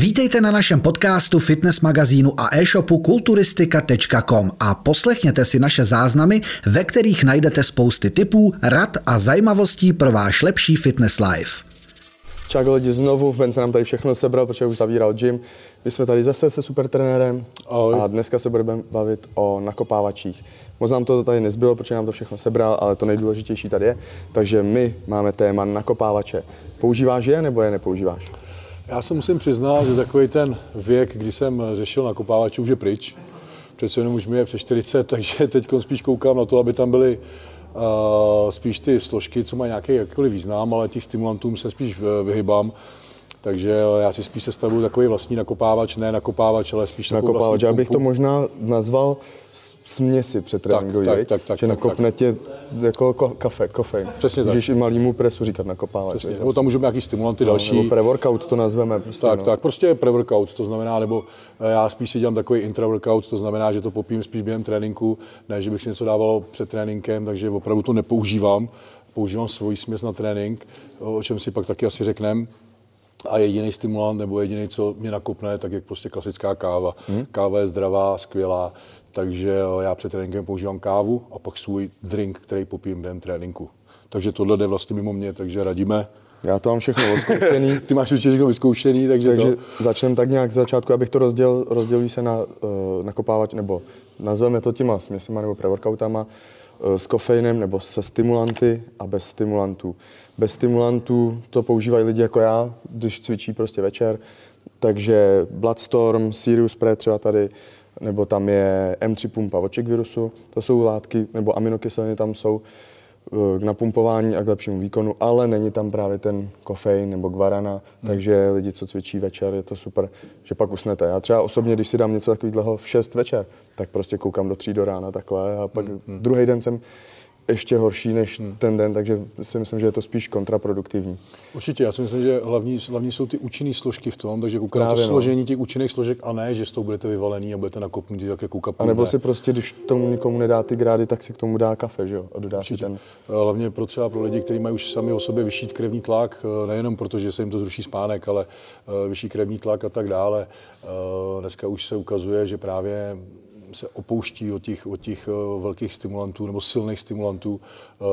Vítejte na našem podcastu, fitness magazínu a e-shopu kulturistika.com a poslechněte si naše záznamy, ve kterých najdete spousty tipů, rad a zajímavostí pro váš lepší fitness life. Čau lidi znovu, Ben se nám tady všechno sebral, protože už zavíral gym. My jsme tady zase se super trenérem Ahoj. a dneska se budeme bavit o nakopávačích. Moc nám to tady nezbylo, protože nám to všechno sebral, ale to nejdůležitější tady je. Takže my máme téma nakopávače. Používáš je nebo je nepoužíváš? Já se musím přiznat, že takový ten věk, kdy jsem řešil nakopávače, už je pryč. Přece jenom už mi je přes 40, takže teď spíš koukám na to, aby tam byly uh, spíš ty složky, co mají nějaký jakýkoliv význam, ale těch stimulantům se spíš vyhybám. Takže já si spíš sestavuju takový vlastní nakopávač, ne nakopávač, ale spíš Nakopávač, vlastní já bych to možná nazval směsi před tréninkový, tak, viď? tak, tak, že tak, nakopne tě jako ko- kafe, kofein. Přesně tak. Můžeš i malýmu presu říkat nakopávač. Přesně. Nebo tam můžeme nějaký stimulanty další. Nebo pre-workout to nazveme. Prostě, Tak, no. tak, prostě pre-workout, to znamená, nebo eh, já spíš si dělám takový intra-workout, to znamená, že to popím spíš během tréninku, ne, že bych si něco dával před tréninkem, takže opravdu to nepoužívám. Používám svoji směs na trénink, o čem si pak taky asi řekneme. A jediný stimulant nebo jediný, co mě nakopne, tak je prostě klasická káva. Hmm. Káva je zdravá, skvělá, takže eh, já před tréninkem používám kávu a pak svůj drink, který popím během tréninku. Takže tohle jde vlastně mimo mě, takže radíme. Já to mám všechno odzkoušený. Ty máš určitě všechno vyzkoušený, takže, Takže to... začneme tak nějak z začátku, abych to rozdělil, rozdělují se na uh, nakopávač, nebo nazveme to těma směsima nebo pre-workoutama, uh, s kofeinem nebo se stimulanty a bez stimulantů. Bez stimulantů to používají lidi jako já, když cvičí prostě večer, takže Bloodstorm, Sirius Pre třeba tady, nebo tam je M3 pumpa Chick virusu, to jsou látky, nebo aminokyseliny tam jsou, eh, k napumpování a k lepšímu výkonu, ale není tam právě ten kofein nebo guarana, hmm. takže lidi, co cvičí večer, je to super, že pak usnete. Já třeba osobně, když si dám něco takového v 6 večer, tak prostě koukám do 3 do rána takhle a pak hmm. druhý den jsem ještě horší než hmm. ten den, takže si myslím, že je to spíš kontraproduktivní. Určitě, já si myslím, že hlavní, hlavní jsou ty účinné složky v tom, takže koukám na to no. složení těch účinných složek a ne, že s tou budete vyvalený a budete nakopnutí, tak je koukat A nebo si prostě, když tomu nikomu nedá ty grády, tak si k tomu dá kafe, že jo? A dodá si ten... Hlavně pro třeba pro lidi, kteří mají už sami o sobě vyšší krevní tlak, eh, nejenom proto, že se jim to zruší spánek, ale eh, vyšší krevní tlak a tak dále. Eh, Dneska už se ukazuje, že právě se opouští od těch, od těch eh, velkých stimulantů nebo silných stimulantů, eh,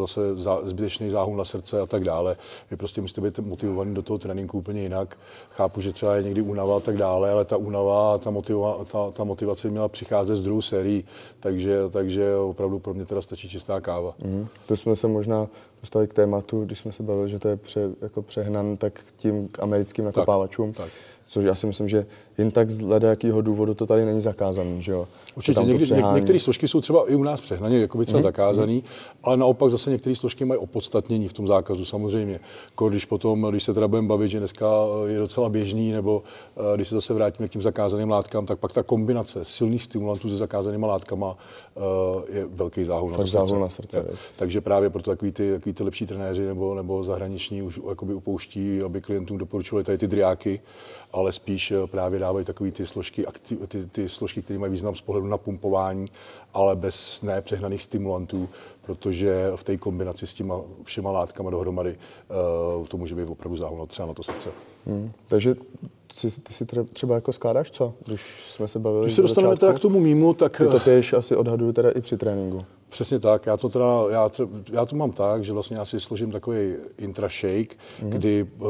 zase zá- zbytečný záhul na srdce a tak dále. Vy prostě musíte být motivovaný do toho tréninku úplně jinak. Chápu, že třeba je někdy únava a tak dále, ale ta únava a ta, motiva, ta, ta motivace měla přicházet z druhou sérií, takže, takže opravdu pro mě teda stačí čistá káva. Mhm. To jsme se možná dostali k tématu, když jsme se bavili, že to je pře, jako přehnan, tak k tím k americkým nakopávačům. tak. Což já si myslím, že jen tak z jakého důvodu to tady není zakázaný, že jo? Určitě, někdy, něk, přehání. některé složky jsou třeba i u nás přehnaně jako by třeba mm-hmm. zakázaný, ale naopak zase některé složky mají opodstatnění v tom zákazu samozřejmě. Když potom, když se teda budeme bavit, že dneska eh, je docela běžný, nebo eh, když se zase vrátíme k těm zakázaným látkám, tak pak ta kombinace silných stimulantů se zakázanými látkama eh, je velký záhul na záhul srdce. na srdce, viď. Takže právě proto takový ty, takový ty lepší trenéři nebo, nebo zahraniční už jakoby upouští, aby klientům doporučovali tady ty driáky, ale spíš eh, právě dávají takové ty složky, ty, ty složky, které mají význam z pohledu na pumpování, ale bez nepřehnaných stimulantů, protože v té kombinaci s těma všema látkama dohromady uh, to může být opravdu záhul třeba na to srdce. Hmm. Takže ty, ty si tře- třeba jako skládáš co, když jsme se bavili Když se dostaneme začátku? teda k tomu mýmu, tak Ty to piješ asi odhaduju teda i při tréninku. Přesně tak. Já to, teda, já, já to mám tak, že vlastně já si složím takový intra shake, Mhm. mm. kdy uh,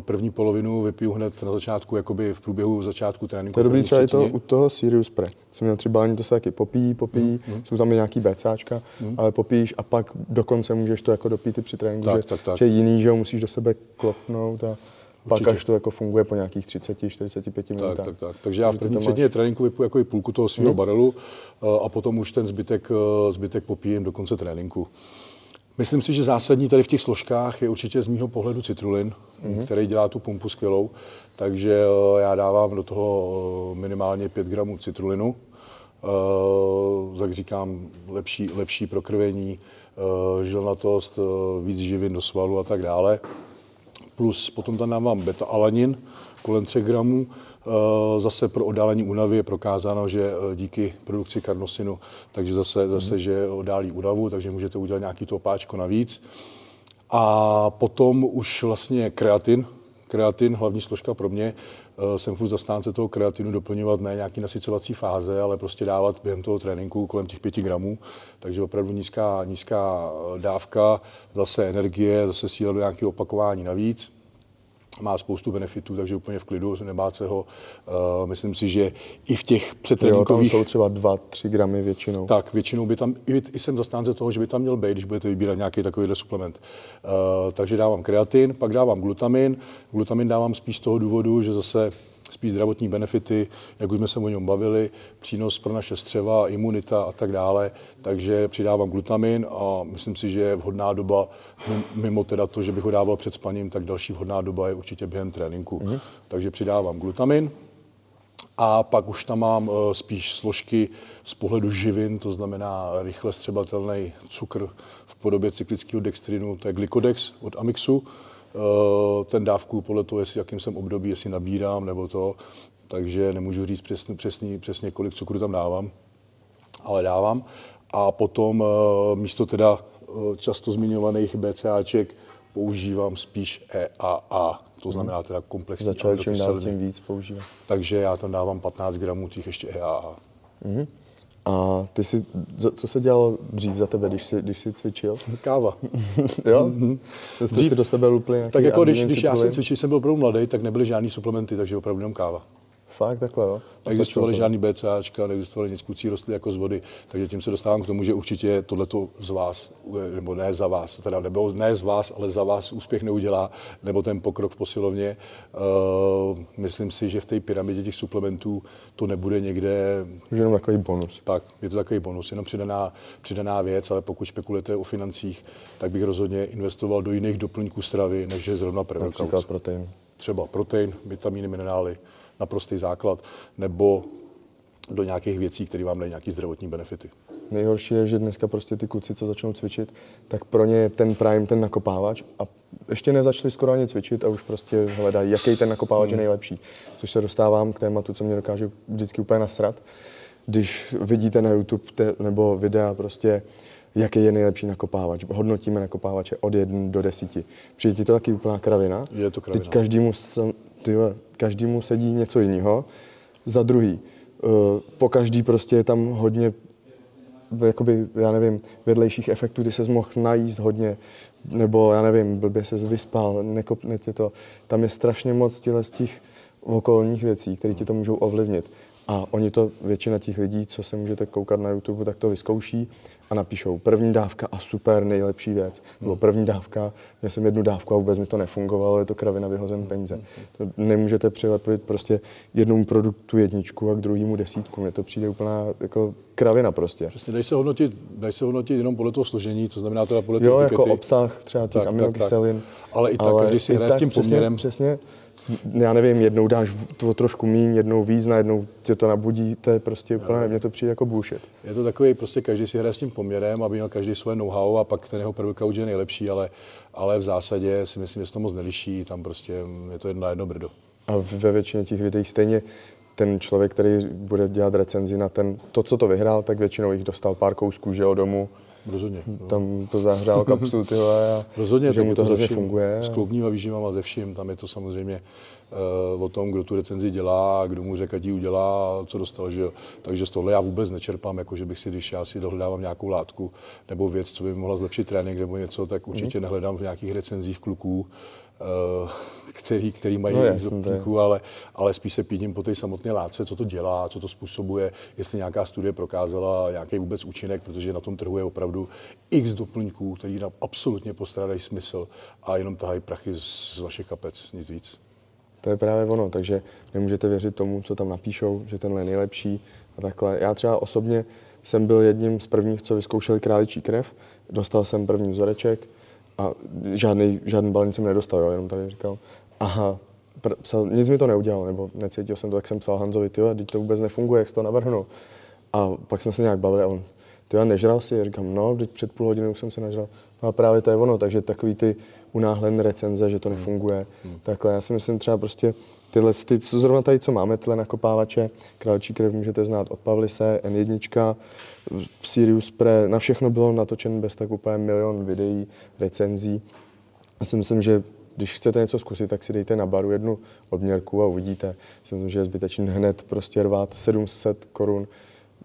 první polovinu vypiju hned na začátku, jakoby v průběhu začátku tréninku. To je dobrý třeba i to, u toho Sirius Pre. Jsem měl třeba ani to se taky popíjí, popíjí, Mhm. mm. jsou tam i nějaký BCáčka, mm. ale popíš a pak dokonce můžeš to jako dopít i při tréninku, Tak, že, tak, tak. že je jiný, že ho musíš do sebe klopnout a pak až to jako funguje po nějakých 30-45 minutách. Tak, tak, tak. Takže já v první třetině tréninku vypiju jako i půlku toho svého barelu eh, a potom už ten zbytek, eh, zbytek popíjem do konce tréninku. Myslím si, že zásadní tady v těch složkách je určitě z mýho pohledu citrulin, mm-hmm. který dělá tu pumpu skvělou. Takže eh, já dávám do toho minimálně 5 gramů citrulinu. Eh, jak říkám, lepší, lepší prokrvení, eh, žilnatost, eh, víc živin do svalu a tak dále plus potom tam dávám beta-alanin kolem 3 gramů. Eh, Zase pro oddálení únavy je prokázáno, že eh, díky produkci karnosinu, takže zase, zase že oddálí únavu, takže můžete udělat nějaký to opáčko navíc. A potom už vlastně kreatin, kreatin, hlavní složka pro mě, eh, jsem furt zastánce toho kreatinu doplňovat ne nějaký nasycovací fáze, ale prostě dávat během toho tréninku kolem těch 5 gramů. Takže opravdu nízká, nízká dávka, zase energie, zase síla do nějakého opakování navíc má spoustu benefitů, takže úplně v klidu, nebát se ho. Uh, myslím si, že i v těch předtréninkových... Jo, tam jsou třeba 2-3 gramy většinou. Tak, většinou by tam, i, i jsem zastánce toho, že by tam měl být, když budete vybírat nějaký takovýhle suplement. Uh, takže dávám kreatin, pak dávám glutamin. Glutamin dávám spíš z toho důvodu, že zase spíš zdravotní benefity, jak už jsme se o něm bavili, přínos pro naše střeva, imunita a tak dále. Takže přidávám glutamin a myslím si, že je vhodná doba, mimo teda to, že bych ho dával před spaním, tak další vhodná doba je určitě během tréninku. Mm-hmm. Takže přidávám glutamin, a pak už tam mám eh, spíš složky z pohledu živin, to znamená rychle střebatelný cukr v podobě cyklického dextrinu, to je Glycodex od Amixu, ten dávku podle toho, jestli jakým jsem období, jestli nabírám nebo to, takže nemůžu říct přesně, přesně, přesně kolik cukru tam dávám, ale dávám. A potom eh, místo teda eh, často zmiňovaných BCAček používám spíš EAA, to znamená teda komplexní Začal čím dál tím víc používat. Takže já tam dávám 15 gramů těch ještě EAA. Mm-hmm. A ty si, co se dělalo dřív za tebe, když jsi, když jsi cvičil? Káva. jo? Mm-hmm. Jste dřív, si do sebe lupli Tak jako když, když já jsem cvičil, jsem byl opravdu mladý, tak nebyly žádný suplementy, takže opravdu jenom káva. Fakt takhle, jo? Neexistovaly žádný BCAčka, neexistovaly nic kucí rostly jako z vody, takže tím se dostávám k tomu, že určitě tohleto z vás, nebo ne za vás, teda nebo ne z vás, ale za vás úspěch neudělá, nebo ten pokrok v posilovně. Uh, myslím si, že v té pyramidě těch suplementů to nebude někde... Už jenom takový bonus. Tak, je to takový bonus, jenom přidaná, přidaná věc, ale pokud spekulujete o financích, tak bych rozhodně investoval do jiných doplňků stravy, než je zrovna pre Například protein. Třeba protein, vitamíny, minerály naprostý základ, nebo do nějakých věcí, které vám dají nějaký zdravotní benefity. Nejhorší je, že dneska prostě ty kluci, co začnou cvičit, tak pro ně je ten prime ten nakopávač a ještě nezačali skoro ani cvičit a už prostě hledají, jaký ten nakopávač je hmm. nejlepší. Což se dostávám k tématu, co mě dokáže vždycky úplně nasrat. Když vidíte na YouTube te, nebo videa prostě, jaký je nejlepší nakopávač. Hodnotíme nakopávače od 1 do 10. Přijde ti to taky úplná kravina. Je to kravina. Teď každému, tyhle, každému sedí něco jiného. Za druhý, uh, po každý prostě je tam hodně jakoby, já nevím, vedlejších efektů, ty se mohl najíst hodně, nebo já nevím, blbě se vyspal, nekopne tě to. Tam je strašně moc těch okolních věcí, které ti to můžou ovlivnit. A oni to, většina těch lidí, co se můžete koukat na YouTube, tak to vyzkouší a napíšou první dávka a super, nejlepší věc. Nebo hmm. první dávka, měl jsem jednu dávku a vůbec mi to nefungovalo, je to kravina vyhozen peníze. To nemůžete přilepit prostě jednomu produktu jedničku a k druhému desítku. Mně to přijde úplná jako kravina prostě. Přesně, dají se hodnotit, dají se hodnotit jenom podle toho složení, to znamená teda podle Jo, jako obsah třeba těch aminokyselin. Ale i tak, ale když si hraje s tím poměrem. Přesně, já nevím, jednou dáš to trošku míň, jednou víc, najednou tě to nabudí, to je prostě úplně, mně to přijde jako bullshit. Je to takový, prostě každý si hraje s tím poměrem, aby měl každý svoje know-how a pak ten jeho první je nejlepší, ale, ale v zásadě si myslím, že se to moc neliší, tam prostě je to jedno jedno brdo. A ve většině těch videí stejně ten člověk, který bude dělat recenzi na ten, to, co to vyhrál, tak většinou jich dostal pár kousků, že domů, Rozhodně. Tam to zahřál kapsu, tyhle, a Rozhodně, že mu to hrozně funguje. S kloubníma výživama ze vším, tam je to samozřejmě o tom, kdo tu recenzi dělá, kdo mu řekl, ať ji udělá, co dostal, že jo. Takže z tohle já vůbec nečerpám, jako že bych si, když já si dohledávám nějakou látku nebo věc, co by mohla zlepšit trénink nebo něco, tak určitě mm-hmm. nehledám v nějakých recenzích kluků, uh, který, který mají no, izopníku, ale, ale spíš se pídím po té samotné látce, co to dělá, co to způsobuje, jestli nějaká studie prokázala nějaký vůbec účinek, protože na tom trhu je opravdu x doplňků, který nám absolutně postrádají smysl a jenom tahají prachy z, z vašich kapec, nic víc. To je právě ono, takže nemůžete věřit tomu, co tam napíšou, že tenhle je nejlepší a takhle. Já třeba osobně jsem byl jedním z prvních, co vyzkoušeli králičí krev, dostal jsem první vzoreček a žádný, žádný balení jsem nedostal, jo, jenom tady říkal, aha, pr- psal, nic mi to neudělalo, nebo necítil jsem to, jak jsem psal Hanzovi, ty teď to vůbec nefunguje, jak jsi to navrhnul. A pak jsme se nějak bavili a on, ty nežral si? Já říkám, no, teď před půl hodinou jsem se nažral. No a právě to je ono, takže takový ty unáhlené recenze, že to hmm. nefunguje. Hmm. Takhle, já si myslím třeba prostě tyhle, ty, co zrovna tady, co máme, tyhle nakopávače, králčí krev můžete znát od Pavlise, N1, Sirius Pre, na všechno bylo natočen bez tak úplně milion videí, recenzí. Já si myslím, že když chcete něco zkusit, tak si dejte na baru jednu odměrku a uvidíte. Myslím, že je zbytečný hned prostě rvát 700 korun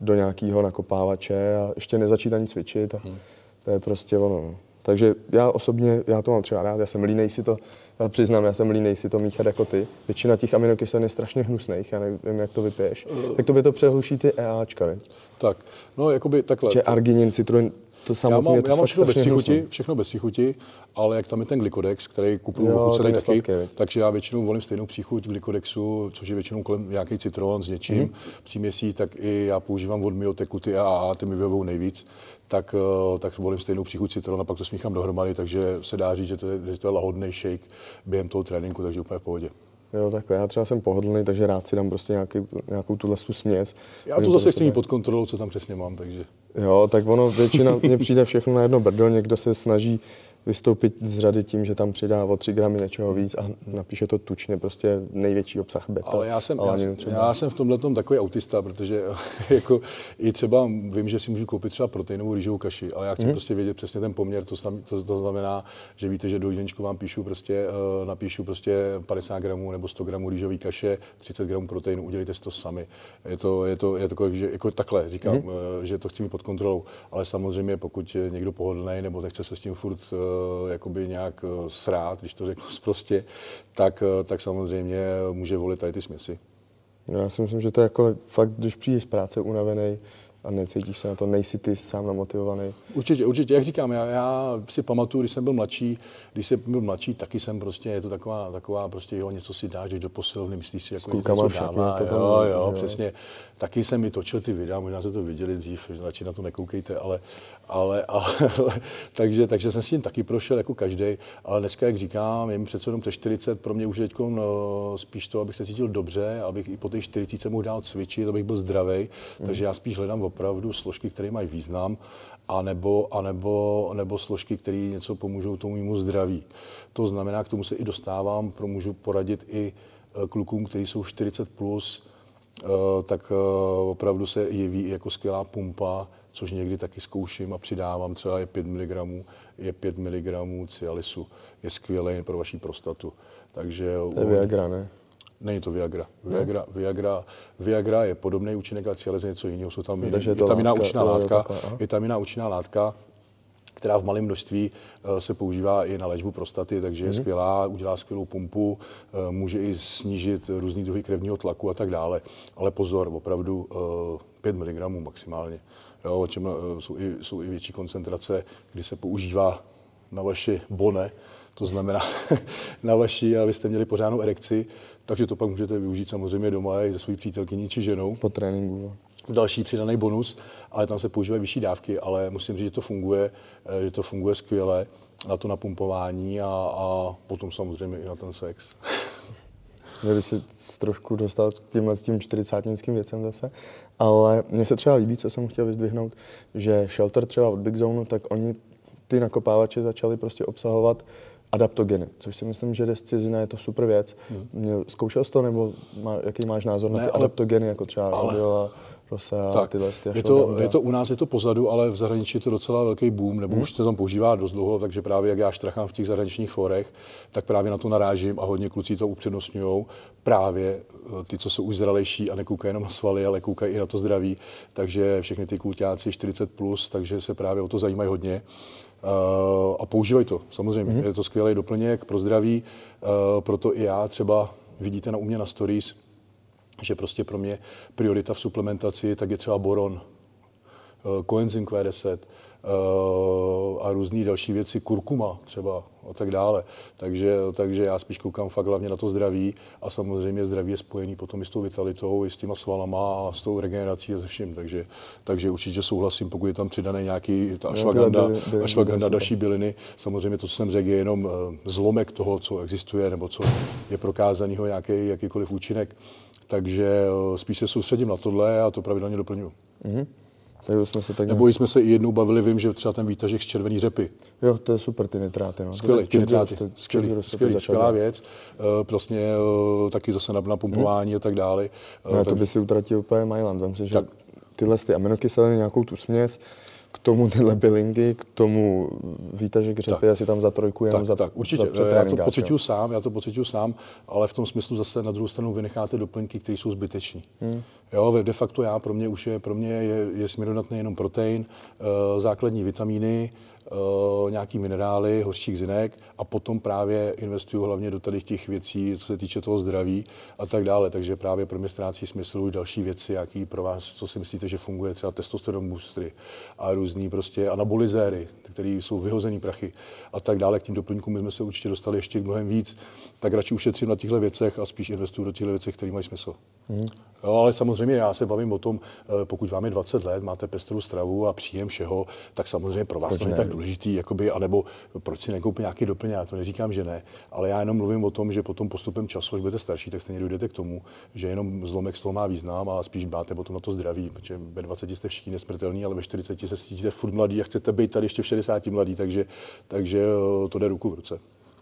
do nějakého nakopávače a ještě nezačít ani cvičit. A hmm. To je prostě ono. Takže já osobně, já to mám třeba rád, já jsem línej si to, já přiznám, já jsem línej si to míchat jako ty. Většina těch aminokyselin je strašně hnusných, já nevím, jak to vypiješ. Tak to by to přehluší ty EAčka, ne? Tak, no jakoby takhle. Že arginin, citron, to samotné je to já mám všechno bez příchuti, všechno bez příchuti, ale jak tam je ten glikodex, který kupuju ochucený taky, sladký, takže já většinou volím stejnou příchuť glykodexu, což je většinou kolem nějaký citron s něčím, mm-hmm. příměsí, tak i já používám od myoteku ty AAA, ty mi vyhovují nejvíc, tak, eh, tak volím stejnou příchuť citron a pak to smíchám dohromady, takže se dá říct, že to je, že to je lahodný shake během toho tréninku, takže úplně v pohodě. Jo, tak já třeba jsem pohodlný, takže rád si dám prostě nějaký, nějakou tuhle směs. Já to zase chci mít pod kontrolou, co tam přesně mám, takže... Jo, tak ono většina, mně přijde všechno na jedno brdo, někdo se snaží vystoupit z řady tím, že tam přidá o 3 gramy něčeho víc a napíše to tučně, prostě největší obsah beta. Ale já jsem, já, jsem, já jsem v tomhle takový autista, protože jako i třeba vím, že si můžu koupit třeba proteinovou rýžovou kaši, ale já chci mm. prostě vědět přesně ten poměr, to, to, to, znamená, že víte, že do jídelníčku vám píšu prostě, uh, napíšu prostě 50 gramů nebo 100 gramů rýžové kaše, 30 gramů proteinu, udělejte si to sami. Je to, je to, je to jako, že, jako takhle, říkám, mm. uh, že to chci mít pod kontrolou, ale samozřejmě pokud je někdo pohodlný nebo nechce se s tím furt Eh, jakoby nějak eh, srát, když to řeknu prostě, tak, eh, tak samozřejmě může volit tady ty směsi. Já si myslím, že to je jako fakt, když přijdeš z práce unavený, a necítíš se na to, nejsi ty sám namotivovaný. Určitě, určitě. Jak říkám, já, já si pamatuju, když jsem byl mladší, když jsem byl mladší, taky jsem prostě, je to taková, taková prostě, jo, něco si dáš, když do posilovny, myslíš si, jako něco dává, to tam, jo, jo, že přesně. Taky jsem mi točil ty videa, možná jste to viděli dřív, radši na to nekoukejte, ale, ale, ale takže, takže jsem s tím taky prošel jako každý, ale dneska, jak říkám, je mi přece jenom přes 40, pro mě už je teď no, spíš to, abych se cítil dobře, abych i po těch 40 mohl dál cvičit, abych byl zdravý, mm. takže já spíš hledám opravdu složky, které mají význam, anebo, anebo, nebo složky, které něco pomůžou tomu mému zdraví. To znamená, k tomu se i dostávám, pro můžu poradit i eh, klukům, kteří jsou 40 plus, eh, tak eh, opravdu se jeví jako skvělá pumpa, což někdy taky zkouším a přidávám, třeba je 5 mg, je 5 mg cialisu. Je skvělý pro vaši prostatu. Takže, to je Viagra, ne? Není to Viagra. Viagra, no. Viagra, Viagra je podobný účinek, ale je něco jiného. Jsou tam, je, je tam jiná účinná látka, je tam jiná účinná látka, která v malém množství eh, se používá i na léčbu prostaty, takže je mhm. skvělá, udělá skvělou pumpu, eh, může i snížit různý druhy krevního tlaku a tak dále. Ale pozor, opravdu 5 eh, mg maximálně. Jo, o čem jsou i, jsou i větší koncentrace, kdy se používá na vaše bone, to znamená na vaši, abyste měli pořádnou erekci, takže to pak můžete využít samozřejmě doma i se svojí přítelkyní či ženou. Po tréninku. Další přidaný bonus, ale tam se používají vyšší dávky, ale musím říct, že to funguje, eh, že to funguje skvěle na to napumpování a, a potom samozřejmě i na ten sex. Měli si trošku dostat tímhle s tím čtyřicátnickým věcem zase, ale mně se třeba líbí, co jsem chtěl vyzdvihnout, že Shelter třeba od Big Zone, tak oni ty nakopávače začali prostě obsahovat adaptogeny, což si myslím, že jde z cizina, je to super věc. Hmm. Zkoušel jsi to, nebo má, jaký máš názor ne, na ty ale, adaptogeny, jako třeba ale, Rosa tak, tyhle ty je to, je to u nás je to pozadu, ale v zahraničí je to docela velký boom, nebo hmm. už se tam používá dost dlouho, takže právě jak já štrachám v těch zahraničních forech, tak právě na to narážím a hodně kluci to upřednostňují. Právě eh, ty, co jsou už zralejší a nekoukají jenom na svaly, ale koukají i na to zdraví. Takže všechny ty kluťáci 40 plus, takže se právě o to zajímají hodně. Uh, a používají to, samozřejmě. Mm-hmm. Je to skvělý doplněk pro zdraví, uh, proto i já třeba vidíte na u mě na stories, že prostě pro mě priorita v suplementaci tak je třeba boron, uh, coenzym Q10, Eh, a různé další věci, kurkuma třeba a tak dále. Takže, takže já spíš koukám fakt hlavně na to zdraví a samozřejmě zdraví je spojený potom i s tou vitalitou, i s těma svalama a s tou regenerací a se vším. Takže, takže určitě souhlasím, pokud je tam přidané nějaký ta ashwagandha, byli, byli, ashwagandha další byliny. Samozřejmě to, co jsem řekl, je jenom eh, zlomek toho, co existuje nebo co je prokázanýho nějaký jakýkoliv účinek. Takže eh, spíš se soustředím na tohle a to pravidelně doplňuji. Mm-hmm. Tak jsme se tak Nebo jsme se i jednou bavili, vím, že třeba ten výtažek z červený řepy. Jo, to je super, ty nitráty. No. Skvělý, ty nitráty, skvělý, skvělý, skvělá věc. Uh, prostě uh, taky zase na, napumpování hmm. a tak dále. Uh, no, to by si utratil úplně Myland. Vem si, že tak. tyhle ty aminokyseliny, nějakou tu směs, k tomu tyhle bilingy, k tomu víte, že křepy asi tam za trojku jenom tak, za tak, určitě. Za já to pocituju sám, já to pocituju sám, ale v tom smyslu zase na druhou stranu vynecháte doplňky, které jsou zbytečné. Hmm. Jo, de facto já, pro mě už je, pro mě je, je směrodatný jenom protein, uh, základní vitamíny, uh, nějaký minerály, hořčík zinek a potom právě investuju hlavně do tady těch věcí, co se týče toho zdraví a tak dále. Takže právě pro mě ztrácí smysl už další věci, jaký pro vás, co si myslíte, že funguje, třeba testosteron boostry a různý prostě anabolizéry, které jsou vyhozený prachy a tak dále. K tím doplňkům my jsme se určitě dostali ještě mnohem víc, tak radši ušetřím na těchto věcech a spíš investuju do těchto věcí, které mají smysl. Hmm. Jo, ale samozřejmě já se bavím o tom, eh, pokud vám je 20 let, máte pestrou stravu a příjem všeho, tak samozřejmě pro vás proč to není tak důležitý, jakoby, anebo proč si nekoupit nějaký doplněk, já to neříkám, že ne, ale já jenom mluvím o tom, že potom postupem času, až budete starší, tak stejně dojdete k tomu, že jenom zlomek z toho má význam a spíš báte potom na to zdraví, protože ve 20 jste všichni nesmrtelní, ale ve 40 se cítíte furt mladý a chcete být tady ještě v 60 mladý, takže, takže eh, to jde ruku v ruce.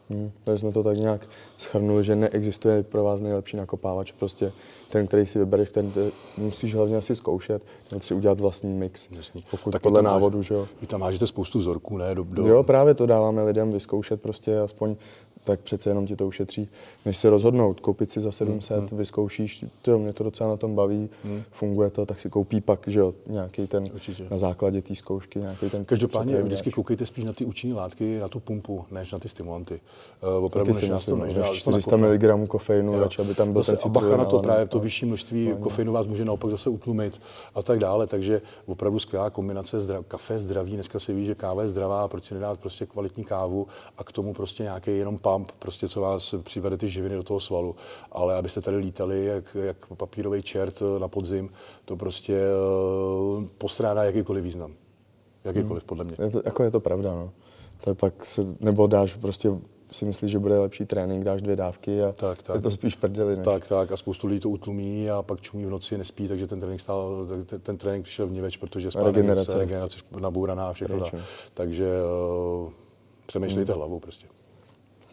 Hmm, takže jsme to tak nějak schrnuli, že neexistuje pro vás nejlepší nakopávač. Prostě ten, který si vybereš, ten musíš hlavně asi zkoušet, nebo si udělat vlastní mix. Jasný. Pokud tak podle návodu, že jo. Vy tam máte spoustu vzorků, ne? Do, do... Jo, právě to dáváme lidem vyzkoušet prostě aspoň tak přece jenom ti to ušetří, než se rozhodnout, koupit si za 700, hmm, hmm. vyzkoušíš, to mě to docela na tom baví, hmm. funguje to, tak si koupí pak, že jo, nějaký ten, Určitě. na základě té zkoušky, nějaký ten... Každopádně vždycky koukejte spíš na ty účinné látky, na tu pumpu, než na ty stimulanty. Uh, opravdu, než na to, než 400 mg kofeinu, radši, aby tam byl zase, ten bacha na to právě, to vyšší množství kofeinu vás může naopak zase utlumit a tak dále, takže opravdu skvělá kombinace zdrav, kafe, zdraví, dneska se ví, že káva je zdravá, proč si nedát prostě kvalitní kávu a k tomu prostě nějaký jenom pump, prostě co vás přivede ty živiny do toho svalu. Ale abyste tady lítali jak, jak papírový čert na podzim, to prostě eh, postrádá jakýkoliv význam. Jakýkoliv, hmm. podle mě. Je to, jako je to pravda, no. To je pak se, nebo dáš prostě si myslíš, že bude lepší trénink, dáš dvě dávky a tak, tak. je to spíš prdeli. Než... Tak, tak a spoustu lidí to utlumí a pak čumí v noci, nespí, takže ten trénink stál, ten, ten trénink přišel vníveč, protože spánek regenerace, regenerace nabouraná a všechno. Takže uh, přemýšlejte hmm. hlavou prostě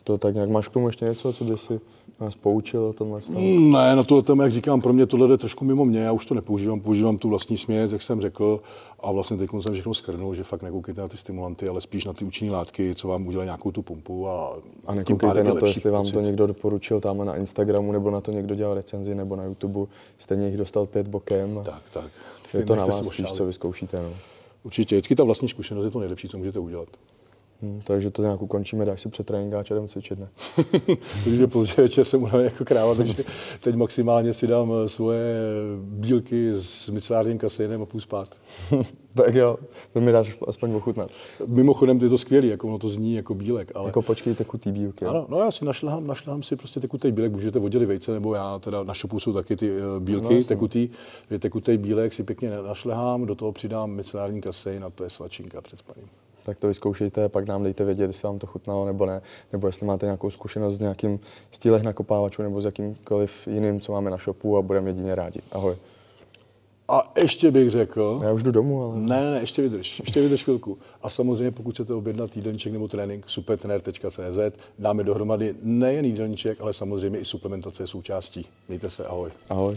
to tak nějak máš k tomu ještě něco, co by si nás poučil o tomhle stavu? Ne, na tohle téma, jak říkám, pro mě tohle je trošku mimo mě, já už to nepoužívám, používám tu vlastní směs, jak jsem řekl, a vlastně teď jsem všechno skrnul, že fakt nekoukejte na ty stimulanty, ale spíš na ty účinné látky, co vám udělají nějakou tu pumpu. A, a nekoukejte na to, jestli vám to někdo doporučil tam na Instagramu, nebo na to někdo dělal recenzi, nebo na YouTube, stejně jich dostal pět bokem. Tak, tak. Je to na vás spíš, co vyzkoušíte. No. Určitě, vždycky ta vlastní zkušenost je to nejlepší, co můžete udělat. Hmm, takže to nějak ukončíme, dáš si před tréninkáč a jdem cvičit, ne? protože pozdě večer jsem unavený jako kráva, takže teď maximálně si dám eh, svoje bílky s micelárním kaseinem a půl spát. tak jo, to mi dáš aspoň ochutnat. Mimochodem, je to skvělý, jako ono to zní jako bílek. Ale... Jako počkej tekutý bílky. Ano, no já si našlehám, našlehám si prostě tekutý bílek, můžete oddělit vejce, nebo já teda na šopu jsou taky ty eh, bílky no, tekutý, že tekutý bílek si pěkně našlehám, do toho přidám micelární kasein a to je svačinka před spaním tak to vyzkoušejte, pak nám dejte vědět, jestli vám to chutnalo nebo ne, nebo jestli máte nějakou zkušenost s nějakým stýlech nakopávačů nebo s jakýmkoliv jiným, co máme na shopu a budeme jedině rádi. Ahoj. A ještě bych řekl... Já už jdu domů, ale... Ne, ne, ne, ještě vydrž, ještě vydrž chvilku. A samozřejmě, pokud chcete objednat týdenček nebo trénink, supertrener.cz, dáme dohromady nejen jídelníček, ale samozřejmě i suplementace součástí. Mějte se, ahoj. Ahoj.